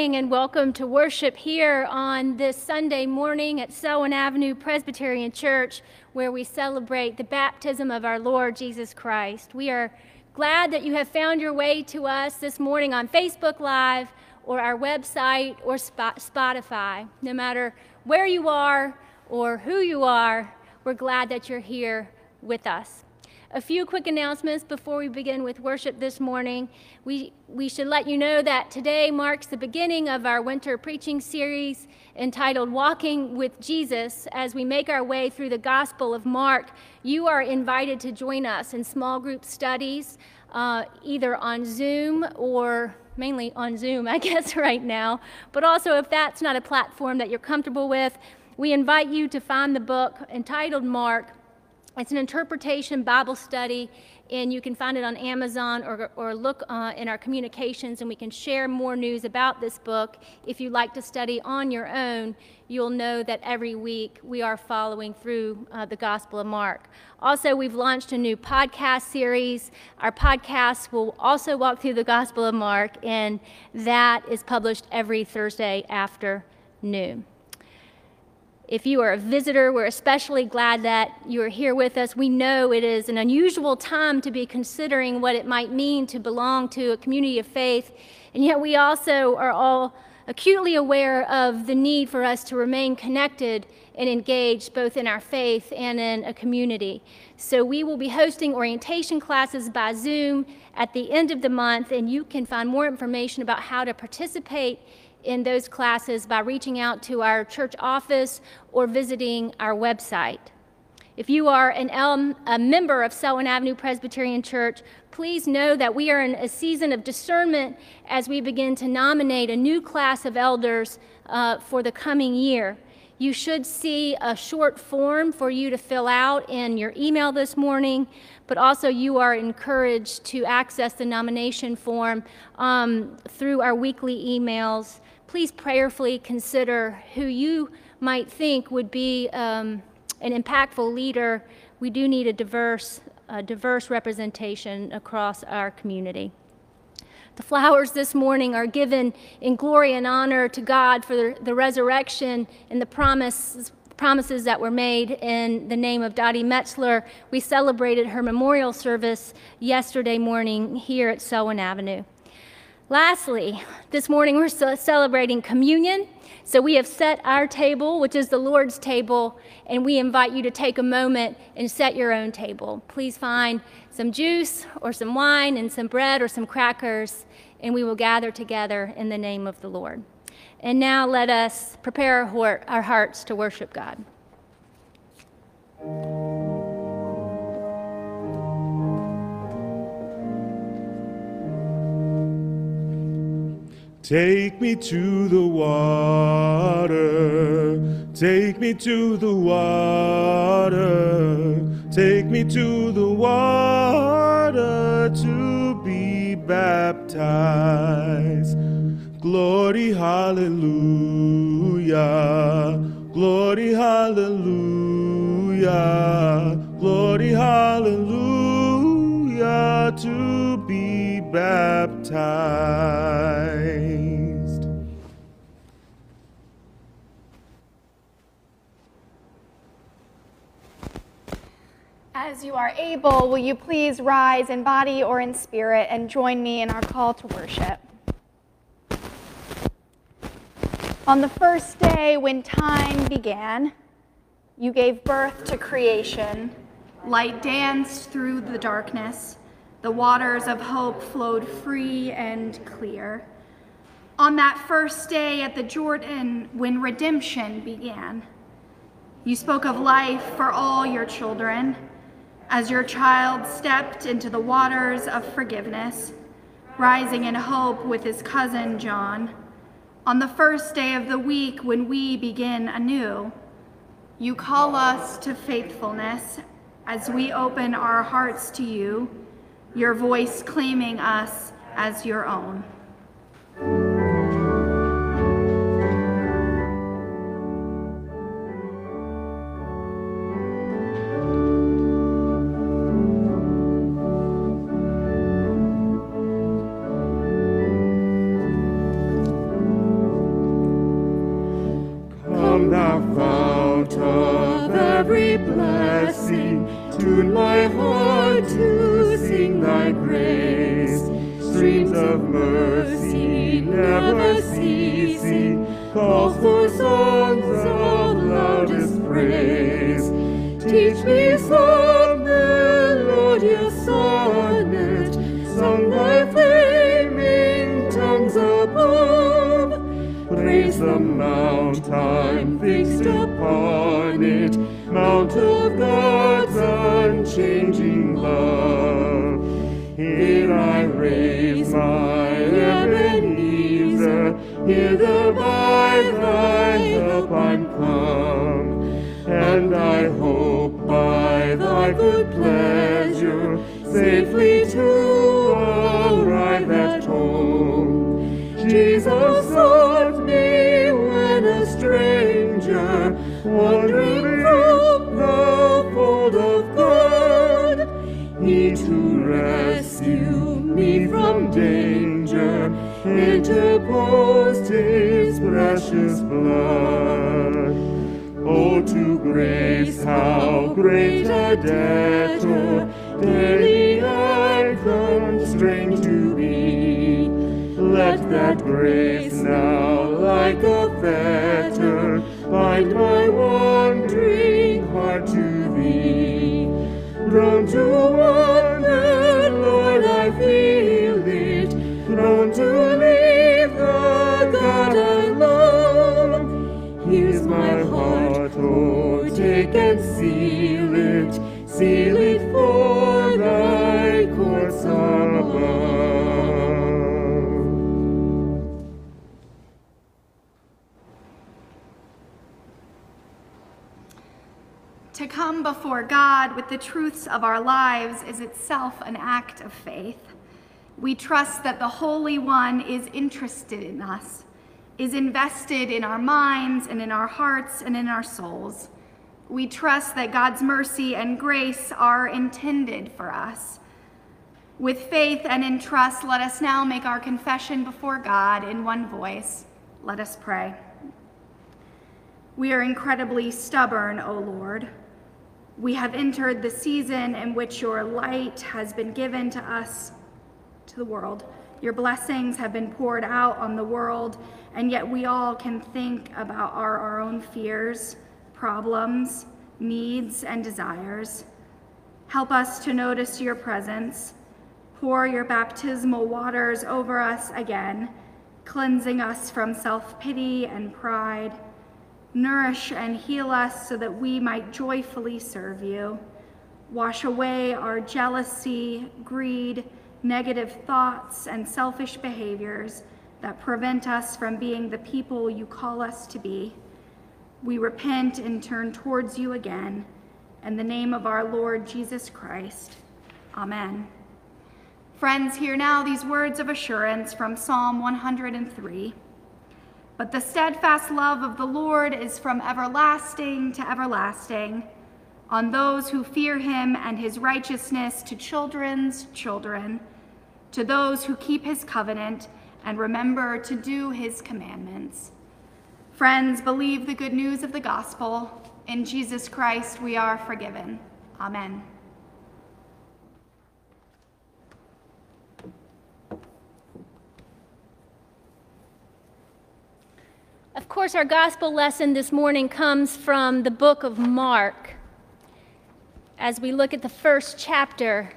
Morning and welcome to worship here on this Sunday morning at Selwyn Avenue Presbyterian Church, where we celebrate the baptism of our Lord Jesus Christ. We are glad that you have found your way to us this morning on Facebook Live or our website or Spotify. No matter where you are or who you are, we're glad that you're here with us. A few quick announcements before we begin with worship this morning. We, we should let you know that today marks the beginning of our winter preaching series entitled Walking with Jesus. As we make our way through the Gospel of Mark, you are invited to join us in small group studies, uh, either on Zoom or mainly on Zoom, I guess, right now. But also, if that's not a platform that you're comfortable with, we invite you to find the book entitled Mark it's an interpretation Bible study, and you can find it on Amazon or, or look uh, in our communications, and we can share more news about this book. If you like to study on your own, you'll know that every week we are following through uh, the Gospel of Mark. Also, we've launched a new podcast series. Our podcast will also walk through the Gospel of Mark, and that is published every Thursday afternoon. If you are a visitor, we're especially glad that you are here with us. We know it is an unusual time to be considering what it might mean to belong to a community of faith, and yet we also are all acutely aware of the need for us to remain connected and engaged both in our faith and in a community. So we will be hosting orientation classes by Zoom at the end of the month, and you can find more information about how to participate in those classes by reaching out to our church office or visiting our website. If you are an, um, a member of Selwyn Avenue Presbyterian Church, please know that we are in a season of discernment as we begin to nominate a new class of elders uh, for the coming year. You should see a short form for you to fill out in your email this morning, but also you are encouraged to access the nomination form um, through our weekly emails please prayerfully consider who you might think would be um, an impactful leader. We do need a diverse, diverse representation across our community. The flowers this morning are given in glory and honor to God for the, resurrection and the promise, promises that were made in the name of Dottie Metzler. We celebrated her memorial service yesterday morning here at Selwyn Avenue. Lastly, this morning we're celebrating communion. So we have set our table, which is the Lord's table, and we invite you to take a moment and set your own table. Please find some juice or some wine and some bread or some crackers, and we will gather together in the name of the Lord. And now let us prepare our hearts to worship God. Take me to the water, take me to the water, take me to the water to be baptized. Glory, hallelujah, glory, hallelujah, glory, hallelujah to baptized. As you are able, will you please rise in body or in spirit and join me in our call to worship? On the first day when time began, you gave birth to creation. Light danced through the darkness. The waters of hope flowed free and clear. On that first day at the Jordan when redemption began, you spoke of life for all your children as your child stepped into the waters of forgiveness, rising in hope with his cousin John. On the first day of the week when we begin anew, you call us to faithfulness as we open our hearts to you, your voice claiming us as your own. He to rescue me from danger interposed his precious blood. Oh, to grace, how great a debtor daily I constrain to be. Let that grace now, like a fetter, bind my wandering Prone to wander, Lord, I feel it. Prone to leave the God I love. Here's my heart, oh, take and seal it. Seal it before God with the truths of our lives is itself an act of faith. We trust that the Holy One is interested in us, is invested in our minds and in our hearts and in our souls. We trust that God's mercy and grace are intended for us. With faith and in trust, let us now make our confession before God in one voice. Let us pray. We are incredibly stubborn, O Lord. We have entered the season in which your light has been given to us, to the world. Your blessings have been poured out on the world, and yet we all can think about our, our own fears, problems, needs, and desires. Help us to notice your presence. Pour your baptismal waters over us again, cleansing us from self pity and pride. Nourish and heal us so that we might joyfully serve you. Wash away our jealousy, greed, negative thoughts, and selfish behaviors that prevent us from being the people you call us to be. We repent and turn towards you again. In the name of our Lord Jesus Christ. Amen. Friends, hear now these words of assurance from Psalm 103. But the steadfast love of the Lord is from everlasting to everlasting on those who fear him and his righteousness to children's children, to those who keep his covenant and remember to do his commandments. Friends, believe the good news of the gospel. In Jesus Christ we are forgiven. Amen. Of course, our gospel lesson this morning comes from the book of Mark. As we look at the first chapter,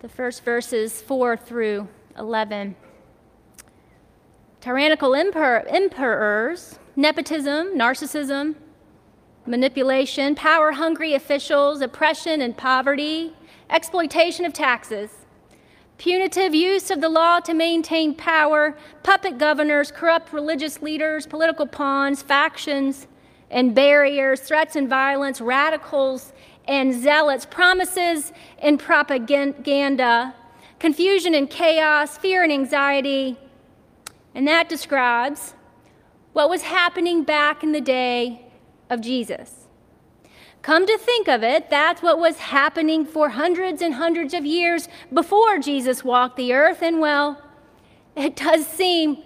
the first verses 4 through 11. Tyrannical emperor, emperors, nepotism, narcissism, manipulation, power hungry officials, oppression and poverty, exploitation of taxes punitive use of the law to maintain power, puppet governors, corrupt religious leaders, political pawns, factions and barriers, threats and violence, radicals and zealots, promises and propaganda, confusion and chaos, fear and anxiety. And that describes what was happening back in the day of Jesus. Come to think of it, that's what was happening for hundreds and hundreds of years before Jesus walked the earth. And well, it does seem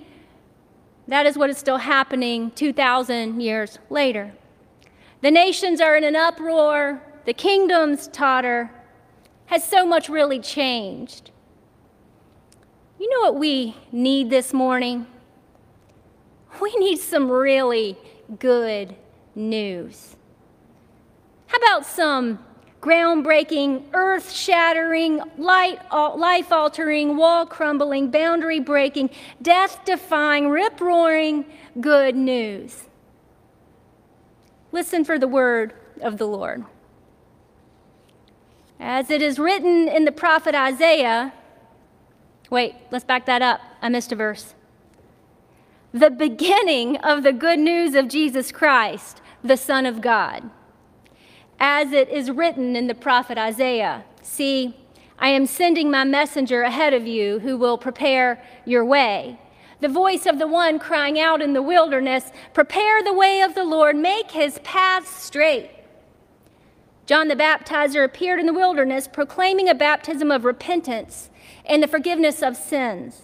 that is what is still happening 2,000 years later. The nations are in an uproar, the kingdoms totter. Has so much really changed? You know what we need this morning? We need some really good news. How about some groundbreaking, earth shattering, life altering, wall crumbling, boundary breaking, death defying, rip roaring good news? Listen for the word of the Lord. As it is written in the prophet Isaiah, wait, let's back that up. I missed a verse. The beginning of the good news of Jesus Christ, the Son of God. As it is written in the prophet Isaiah See, I am sending my messenger ahead of you who will prepare your way the voice of the one crying out in the wilderness, Prepare the way of the Lord, make his path straight. John the Baptizer appeared in the wilderness proclaiming a baptism of repentance and the forgiveness of sins.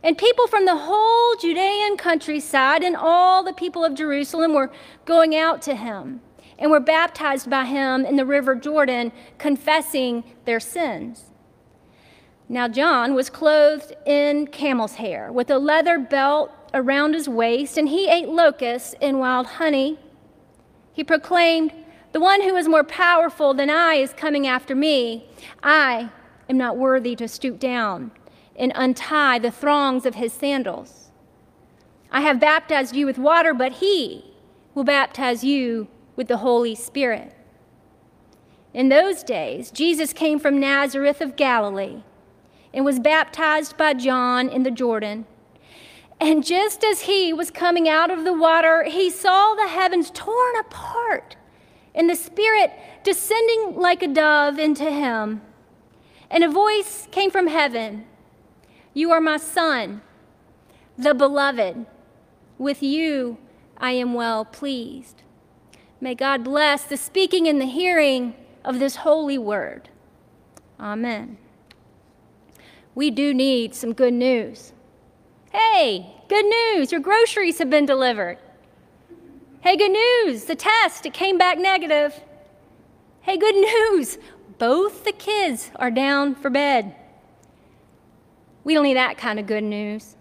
And people from the whole Judean countryside and all the people of Jerusalem were going out to him and were baptized by him in the river Jordan, confessing their sins. Now, John was clothed in camel's hair with a leather belt around his waist, and he ate locusts and wild honey. He proclaimed, The one who is more powerful than I is coming after me. I am not worthy to stoop down and untie the thongs of his sandals. I have baptized you with water, but he will baptize you with the Holy Spirit. In those days, Jesus came from Nazareth of Galilee and was baptized by John in the Jordan. And just as he was coming out of the water, he saw the heavens torn apart and the Spirit descending like a dove into him. And a voice came from heaven You are my Son, the beloved. With you I am well pleased. May God bless the speaking and the hearing of this holy word. Amen we do need some good news. Hey, good news, your groceries have been delivered. Hey, good news, the test, it came back negative. Hey, good news, both the kids are down for bed. We don't need that kind of good news.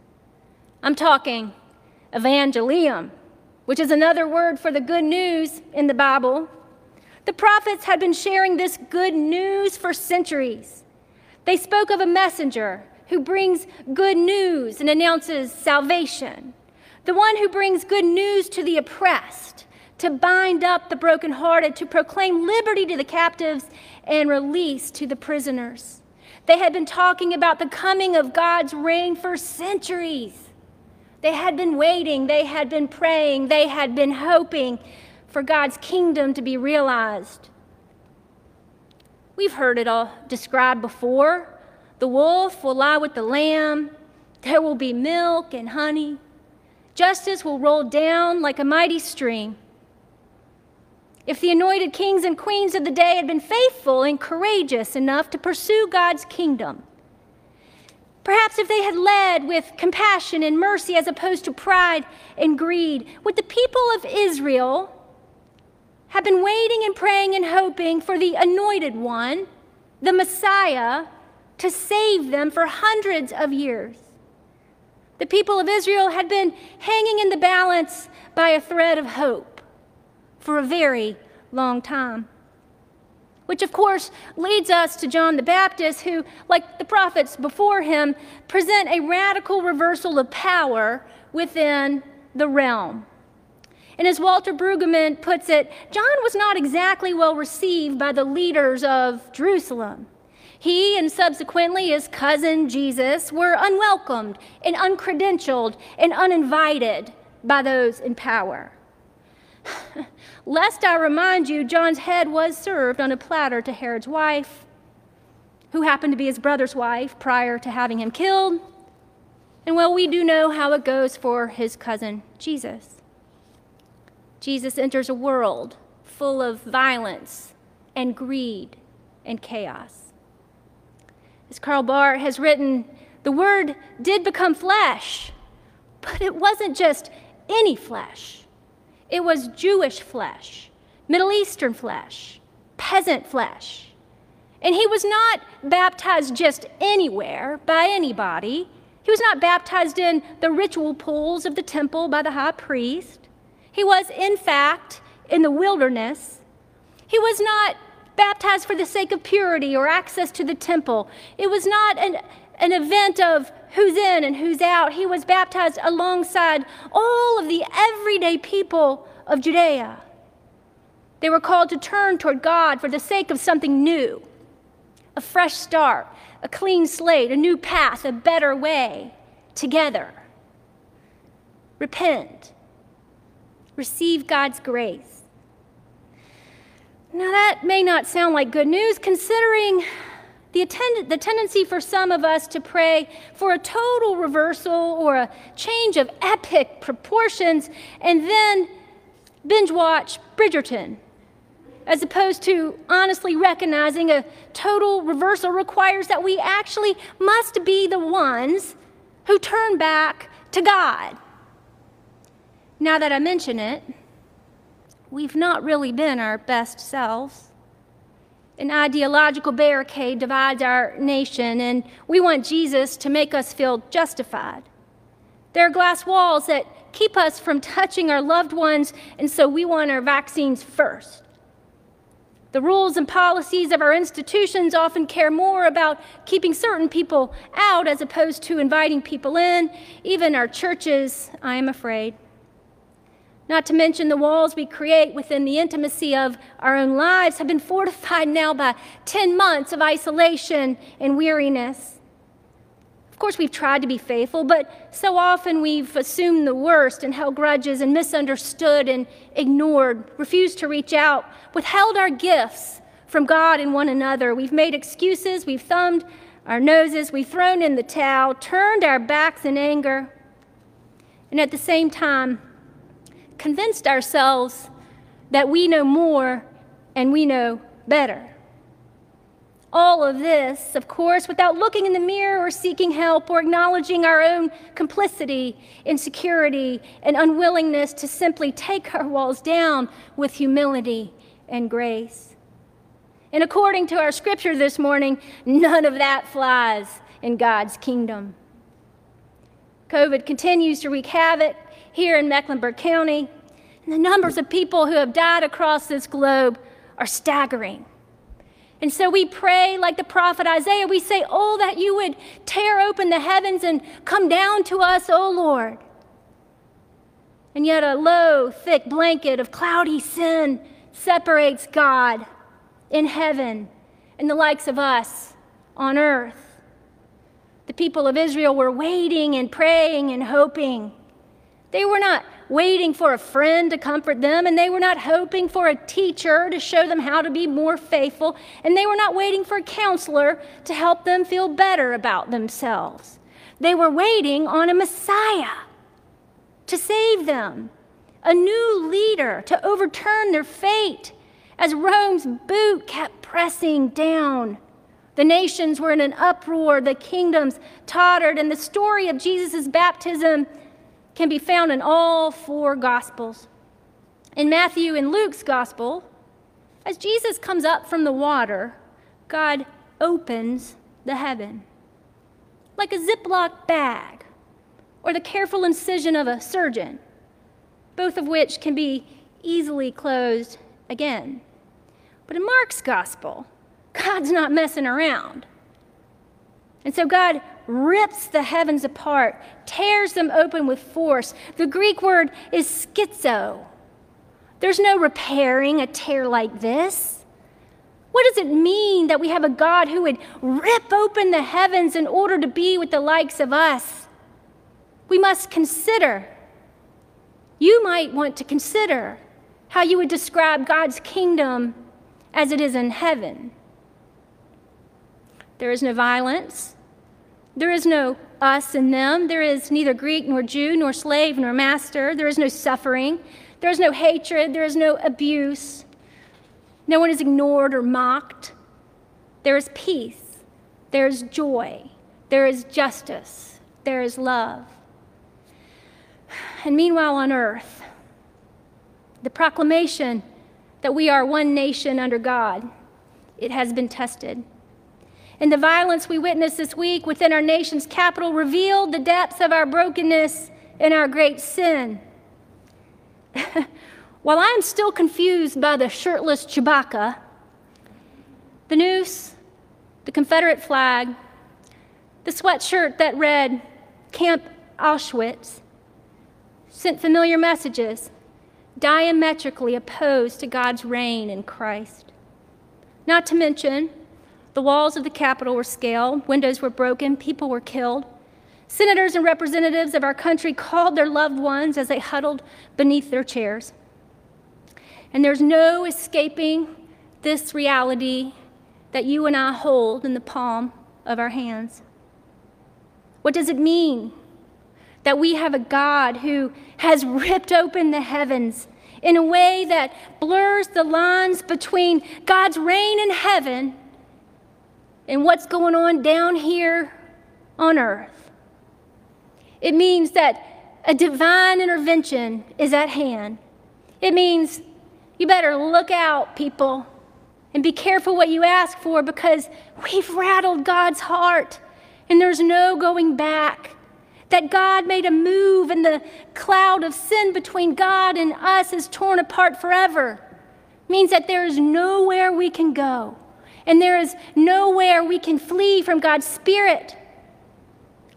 I'm talking evangelium, which is another word for the good news in the Bible. The prophets had been sharing this good news for centuries. They spoke of a messenger who brings good news and announces salvation, the one who brings good news to the oppressed, to bind up the brokenhearted, to proclaim liberty to the captives and release to the prisoners. They had been talking about the coming of God's reign for centuries. They had been waiting, they had been praying, they had been hoping for God's kingdom to be realized. We've heard it all described before. The wolf will lie with the lamb. There will be milk and honey. Justice will roll down like a mighty stream. If the anointed kings and queens of the day had been faithful and courageous enough to pursue God's kingdom, perhaps if they had led with compassion and mercy as opposed to pride and greed, would the people of Israel have been waiting and praying and hoping for the anointed one, the Messiah, to save them for hundreds of years. The people of Israel had been hanging in the balance by a thread of hope for a very long time. Which, of course, leads us to John the Baptist, who, like the prophets before him, present a radical reversal of power within the realm. And as Walter Brueggemann puts it, John was not exactly well received by the leaders of Jerusalem. He and subsequently his cousin Jesus were unwelcomed and uncredentialed and uninvited by those in power. Lest I remind you, John's head was served on a platter to Herod's wife, who happened to be his brother's wife prior to having him killed. And well, we do know how it goes for his cousin Jesus. Jesus enters a world full of violence and greed and chaos. As Karl Barth has written, the Word did become flesh, but it wasn't just any flesh, it was Jewish flesh, Middle Eastern flesh, peasant flesh. And he was not baptized just anywhere by anybody. He was not baptized in the ritual pools of the temple by the high priest. He was, in fact, in the wilderness. He was not baptized for the sake of purity or access to the temple. It was not an, an event of who's in and who's out. He was baptized alongside all of the everyday people of Judea. They were called to turn toward God for the sake of something new a fresh start, a clean slate, a new path, a better way together. Repent. Receive God's grace. Now, that may not sound like good news considering the, attend- the tendency for some of us to pray for a total reversal or a change of epic proportions and then binge watch Bridgerton as opposed to honestly recognizing a total reversal requires that we actually must be the ones who turn back to God. Now that I mention it, we've not really been our best selves. An ideological barricade divides our nation, and we want Jesus to make us feel justified. There are glass walls that keep us from touching our loved ones, and so we want our vaccines first. The rules and policies of our institutions often care more about keeping certain people out as opposed to inviting people in, even our churches, I am afraid. Not to mention the walls we create within the intimacy of our own lives have been fortified now by 10 months of isolation and weariness. Of course, we've tried to be faithful, but so often we've assumed the worst and held grudges and misunderstood and ignored, refused to reach out, withheld our gifts from God and one another. We've made excuses, we've thumbed our noses, we've thrown in the towel, turned our backs in anger, and at the same time, convinced ourselves that we know more and we know better. All of this, of course, without looking in the mirror or seeking help or acknowledging our own complicity, insecurity, and unwillingness to simply take our walls down with humility and grace. And according to our scripture this morning, none of that flies in God's kingdom. COVID continues to wreak havoc here in Mecklenburg County, and the numbers of people who have died across this globe are staggering. And so we pray like the prophet Isaiah. We say, Oh, that you would tear open the heavens and come down to us, O Lord. And yet, a low, thick blanket of cloudy sin separates God in heaven and the likes of us on earth. The people of Israel were waiting and praying and hoping. They were not waiting for a friend to comfort them, and they were not hoping for a teacher to show them how to be more faithful, and they were not waiting for a counselor to help them feel better about themselves. They were waiting on a Messiah to save them, a new leader to overturn their fate as Rome's boot kept pressing down. The nations were in an uproar, the kingdoms tottered, and the story of Jesus' baptism can be found in all four Gospels. In Matthew and Luke's Gospel, as Jesus comes up from the water, God opens the heaven like a Ziploc bag or the careful incision of a surgeon, both of which can be easily closed again. But in Mark's Gospel, God's not messing around. And so God rips the heavens apart, tears them open with force. The Greek word is schizo. There's no repairing a tear like this. What does it mean that we have a God who would rip open the heavens in order to be with the likes of us? We must consider. You might want to consider how you would describe God's kingdom as it is in heaven. There is no violence, there is no us and them. There is neither Greek nor Jew, nor slave nor master. There is no suffering. There is no hatred. There is no abuse. No one is ignored or mocked. There is peace. There is joy. There is justice. There is love. And meanwhile, on earth, the proclamation that we are one nation under God. It has been tested. And the violence we witnessed this week within our nation's capital revealed the depths of our brokenness and our great sin. While I am still confused by the shirtless Chewbacca, the noose, the Confederate flag, the sweatshirt that read Camp Auschwitz, sent familiar messages diametrically opposed to God's reign in Christ. Not to mention, the walls of the Capitol were scaled, windows were broken, people were killed. Senators and representatives of our country called their loved ones as they huddled beneath their chairs. And there's no escaping this reality that you and I hold in the palm of our hands. What does it mean that we have a God who has ripped open the heavens in a way that blurs the lines between God's reign in heaven and what's going on down here on earth? It means that a divine intervention is at hand. It means you better look out, people, and be careful what you ask for because we've rattled God's heart and there's no going back. That God made a move and the cloud of sin between God and us is torn apart forever means that there is nowhere we can go and there is nowhere we can flee from God's Spirit.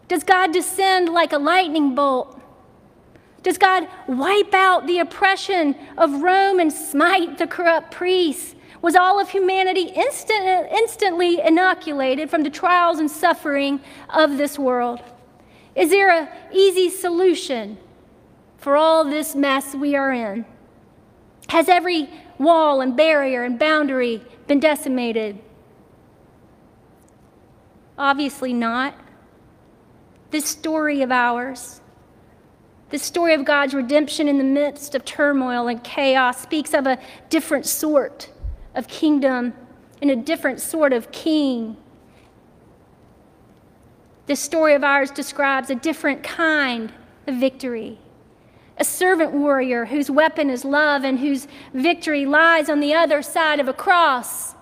Does God descend like a lightning bolt? Does God wipe out the oppression of Rome and smite the corrupt priests? Was all of humanity instant, instantly inoculated from the trials and suffering of this world? Is there an easy solution for all this mess we are in? Has every wall and barrier and boundary been decimated? Obviously not. This story of ours, this story of God's redemption in the midst of turmoil and chaos, speaks of a different sort of kingdom and a different sort of king. This story of ours describes a different kind of victory. A servant warrior whose weapon is love and whose victory lies on the other side of a cross,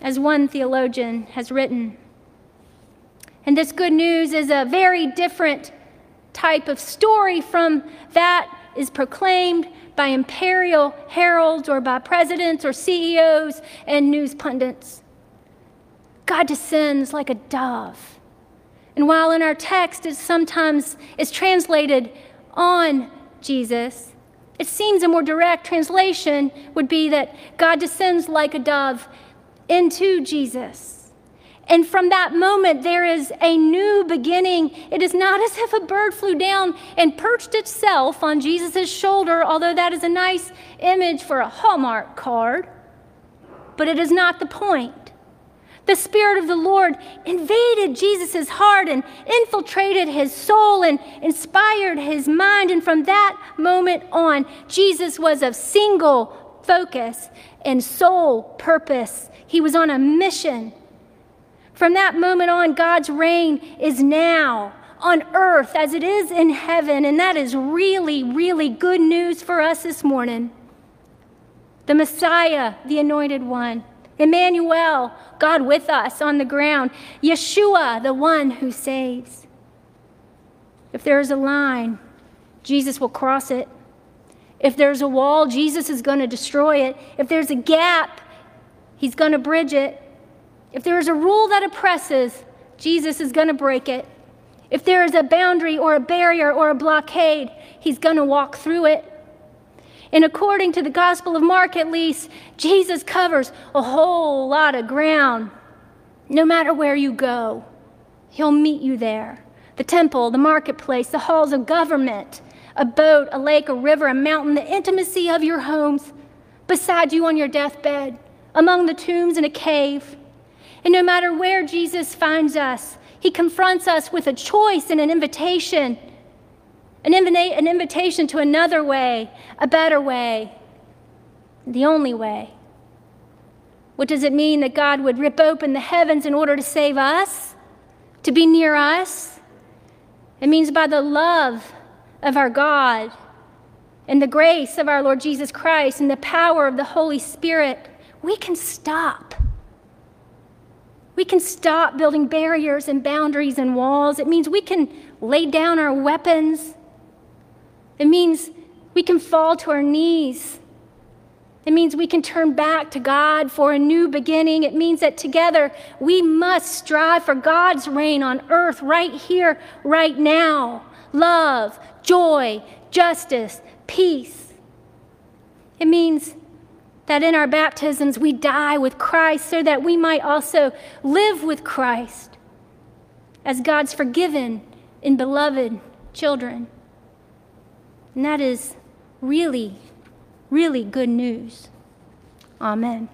as one theologian has written. And this good news is a very different type of story from that is proclaimed by imperial heralds or by presidents or CEOs and news pundits. God descends like a dove. And while in our text it sometimes is translated on Jesus, it seems a more direct translation would be that God descends like a dove into Jesus. And from that moment, there is a new beginning. It is not as if a bird flew down and perched itself on Jesus' shoulder, although that is a nice image for a Hallmark card. But it is not the point. The Spirit of the Lord invaded Jesus' heart and infiltrated his soul and inspired his mind. And from that moment on, Jesus was of single focus and sole purpose. He was on a mission from that moment on, God's reign is now on earth as it is in heaven, and that is really, really good news for us this morning. The Messiah, the anointed one, Emmanuel, God with us on the ground, Yeshua, the one who saves. If there is a line, Jesus will cross it. If there's a wall, Jesus is going to destroy it. If there's a gap, he's going to bridge it. If there is a rule that oppresses, Jesus is going to break it. If there is a boundary or a barrier or a blockade, he's going to walk through it. And according to the Gospel of Mark, at least, Jesus covers a whole lot of ground. No matter where you go, he'll meet you there. The temple, the marketplace, the halls of government, a boat, a lake, a river, a mountain, the intimacy of your homes, beside you on your deathbed, among the tombs in a cave. And no matter where Jesus finds us, he confronts us with a choice and an invitation an, an invitation to another way, a better way, the only way. What does it mean that God would rip open the heavens in order to save us, to be near us? It means by the love of our God, and the grace of our Lord Jesus Christ and the power of the Holy Spirit, we can stop. We can stop building barriers and boundaries and walls. It means we can lay down our weapons. It means we can fall to our knees. It means we can turn back to God for a new beginning. It means that together we must strive for God's reign on earth right here, right now. Love, joy, justice, peace. It means that in our baptisms we die with Christ so that we might also live with Christ as God's forgiven and beloved children. And that is really, really good news. Amen.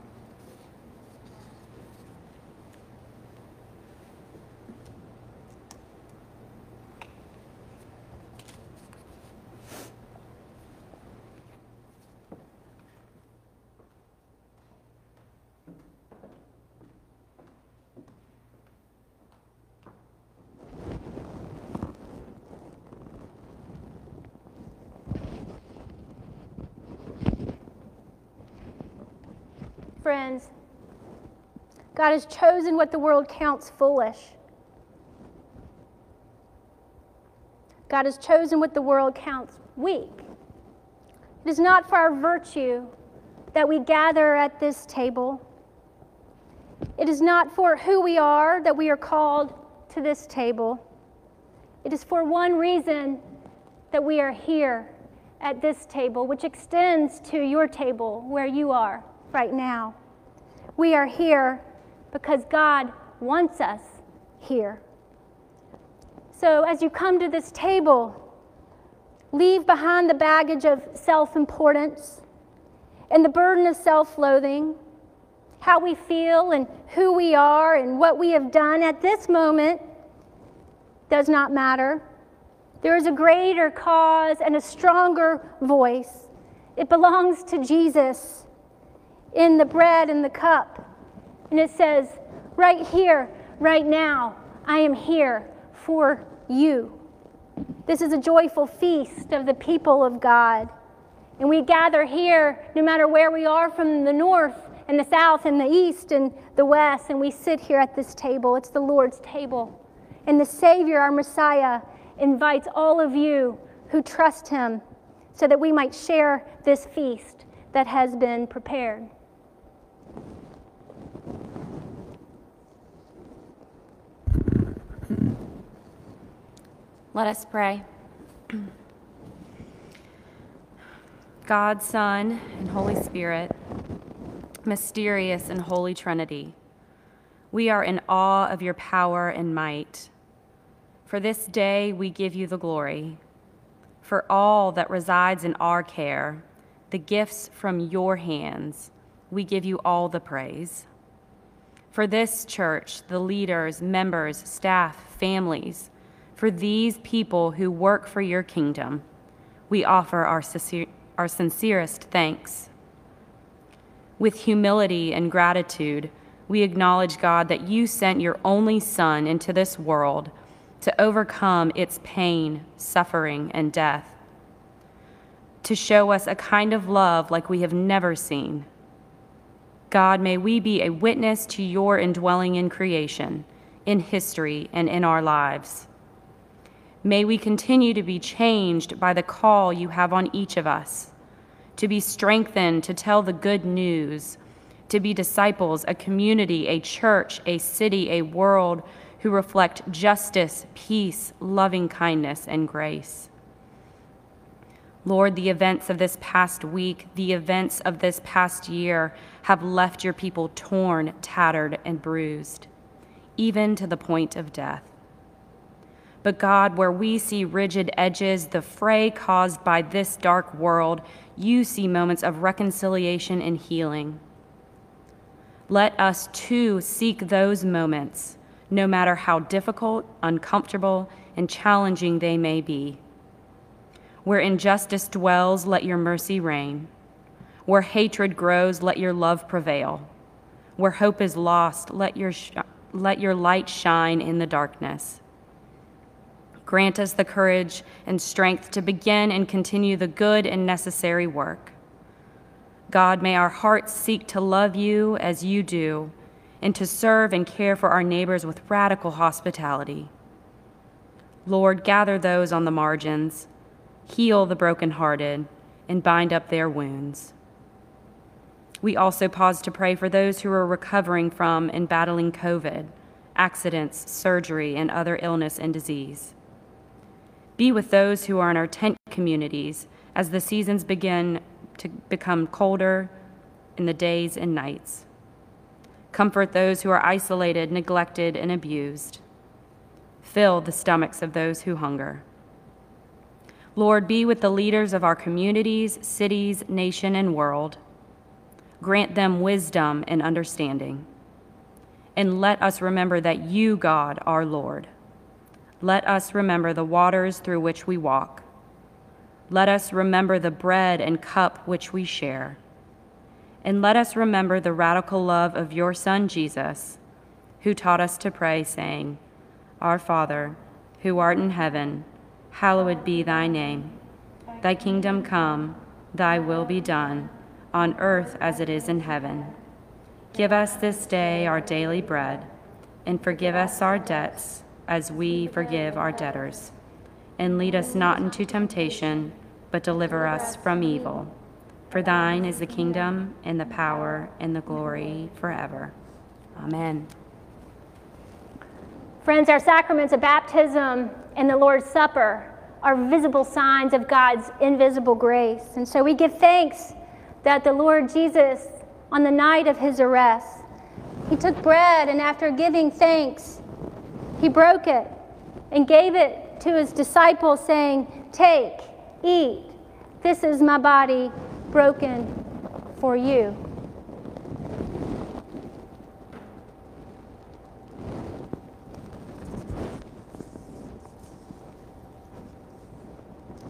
Friends, God has chosen what the world counts foolish. God has chosen what the world counts weak. It is not for our virtue that we gather at this table. It is not for who we are that we are called to this table. It is for one reason that we are here at this table, which extends to your table where you are right now. We are here because God wants us here. So as you come to this table, leave behind the baggage of self importance and the burden of self loathing, how we feel and who we are and what we have done at this moment does not matter. There is a greater cause and a stronger voice. It belongs to Jesus in the bread and the cup. And it says, right here, right now, I am here for you. This is a joyful feast of the people of God. And we gather here no matter where we are from the north and the south and the east and the west, and we sit here at this table. It's the Lord's table. And the Savior, our Messiah, invites all of you who trust Him so that we might share this feast that has been prepared. Let us pray. God, Son, and Holy Spirit, mysterious and holy Trinity, we are in awe of your power and might. For this day we give you the glory. For all that resides in our care, the gifts from your hands, we give you all the praise. For this church, the leaders, members, staff, families, for these people who work for your kingdom, we offer our, sincere, our sincerest thanks. With humility and gratitude, we acknowledge, God, that you sent your only Son into this world to overcome its pain, suffering, and death, to show us a kind of love like we have never seen. God, may we be a witness to your indwelling in creation, in history, and in our lives. May we continue to be changed by the call you have on each of us, to be strengthened to tell the good news, to be disciples, a community, a church, a city, a world who reflect justice, peace, loving kindness, and grace. Lord, the events of this past week, the events of this past year have left your people torn, tattered, and bruised, even to the point of death. But God, where we see rigid edges, the fray caused by this dark world, you see moments of reconciliation and healing. Let us too seek those moments, no matter how difficult, uncomfortable, and challenging they may be. Where injustice dwells, let your mercy reign. Where hatred grows, let your love prevail. Where hope is lost, let your, let your light shine in the darkness. Grant us the courage and strength to begin and continue the good and necessary work. God, may our hearts seek to love you as you do and to serve and care for our neighbors with radical hospitality. Lord, gather those on the margins, heal the brokenhearted, and bind up their wounds. We also pause to pray for those who are recovering from and battling COVID, accidents, surgery, and other illness and disease. Be with those who are in our tent communities as the seasons begin to become colder in the days and nights. Comfort those who are isolated, neglected, and abused. Fill the stomachs of those who hunger. Lord, be with the leaders of our communities, cities, nation, and world. Grant them wisdom and understanding. And let us remember that you, God, are Lord. Let us remember the waters through which we walk. Let us remember the bread and cup which we share. And let us remember the radical love of your Son, Jesus, who taught us to pray, saying, Our Father, who art in heaven, hallowed be thy name. Thy kingdom come, thy will be done, on earth as it is in heaven. Give us this day our daily bread, and forgive us our debts as we forgive our debtors. And lead us not into temptation, but deliver us from evil. For thine is the kingdom and the power and the glory forever. Amen. Friends, our sacraments of baptism and the Lord's Supper are visible signs of God's invisible grace. And so we give thanks that the Lord Jesus, on the night of his arrest, he took bread and after giving thanks, he broke it and gave it to his disciples, saying, Take, eat. This is my body broken for you.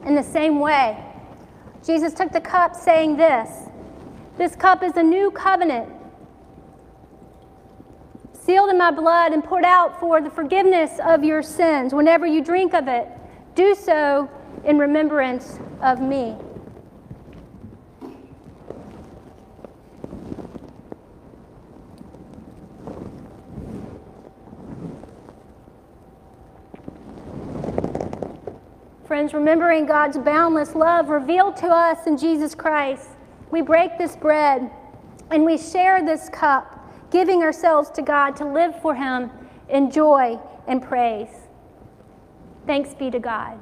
In the same way, Jesus took the cup saying this This cup is a new covenant, sealed in my blood and poured out for the forgiveness of your sins. Whenever you drink of it, do so in remembrance of me. Friends, remembering God's boundless love revealed to us in Jesus Christ, we break this bread and we share this cup, giving ourselves to God to live for Him in joy and praise. Thanks be to God.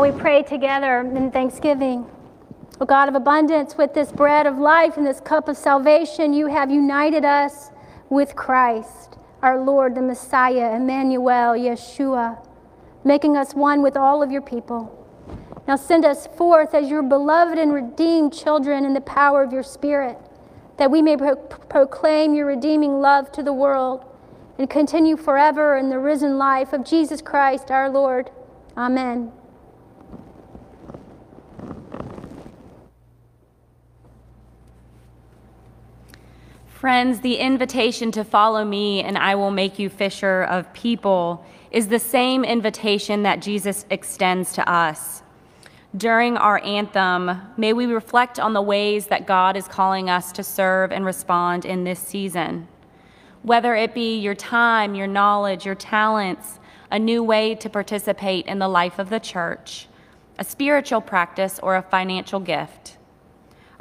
Now we pray together in thanksgiving. O God of abundance, with this bread of life and this cup of salvation, you have united us with Christ, our Lord, the Messiah, Emmanuel, Yeshua, making us one with all of your people. Now send us forth as your beloved and redeemed children in the power of your Spirit, that we may pro- proclaim your redeeming love to the world and continue forever in the risen life of Jesus Christ our Lord. Amen. Friends, the invitation to follow me and I will make you fisher of people is the same invitation that Jesus extends to us. During our anthem, may we reflect on the ways that God is calling us to serve and respond in this season. Whether it be your time, your knowledge, your talents, a new way to participate in the life of the church, a spiritual practice, or a financial gift.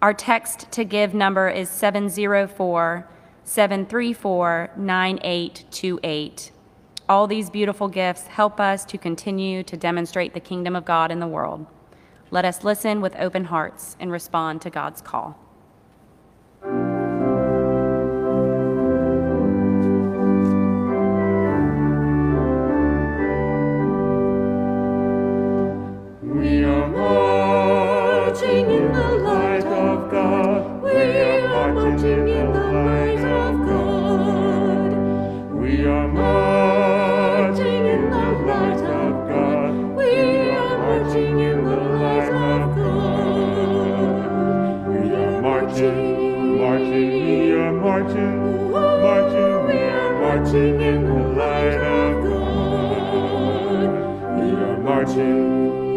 Our text to give number is 704 734 9828. All these beautiful gifts help us to continue to demonstrate the kingdom of God in the world. Let us listen with open hearts and respond to God's call.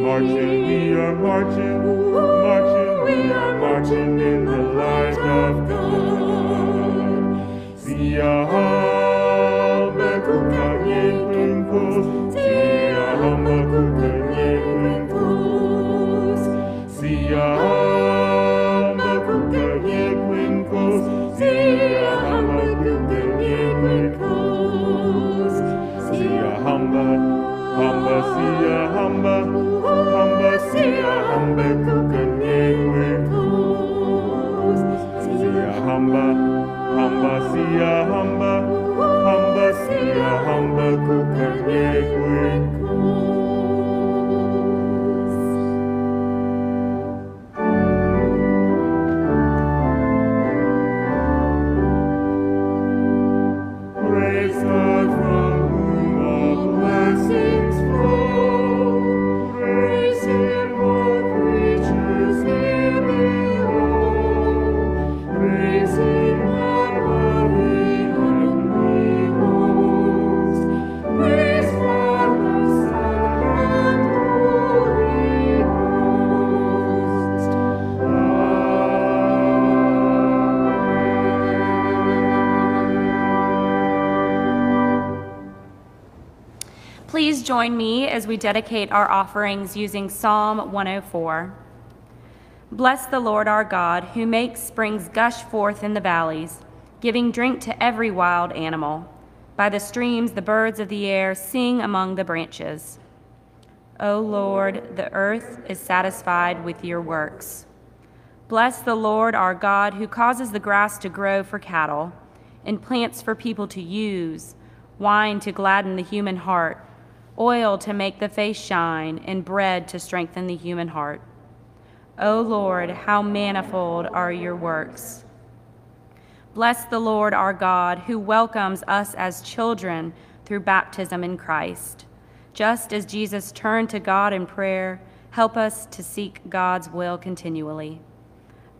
Marching, we are marching, marching, we are marching in the light of God. Siapa hamba join me as we dedicate our offerings using Psalm 104. Bless the Lord our God, who makes springs gush forth in the valleys, giving drink to every wild animal. By the streams, the birds of the air sing among the branches. O Lord, the earth is satisfied with your works. Bless the Lord our God, who causes the grass to grow for cattle, and plants for people to use, wine to gladden the human heart, oil to make the face shine, and bread to strengthen the human heart. O Lord, how manifold are your works. Bless the Lord our God, who welcomes us as children through baptism in Christ. Just as Jesus turned to God in prayer, help us to seek God's will continually.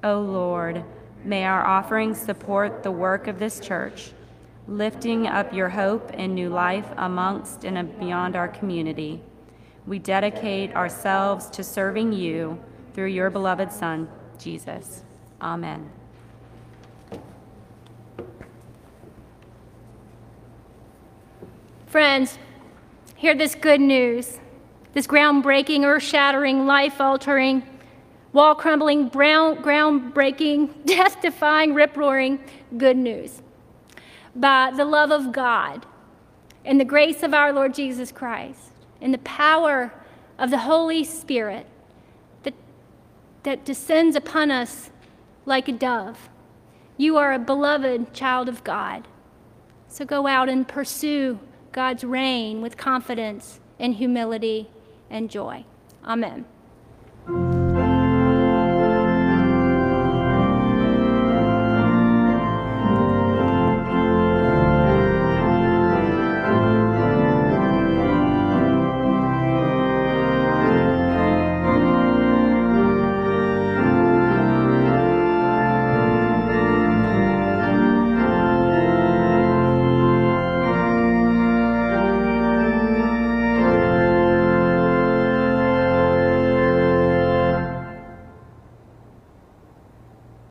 O Lord, may our offerings support the work of this church, lifting up your hope and new life amongst and beyond our community. We dedicate ourselves to serving you through your beloved Son, Jesus. Amen. Friends, hear this good news, this groundbreaking, earth shattering, life altering, wall crumbling, brown, groundbreaking, death defying, rip roaring good news. By the love of God and the grace of our Lord Jesus Christ and the power of the Holy Spirit that, that descends upon us like a dove. You are a beloved child of God. So go out and pursue God's reign with confidence and humility and joy. Amen.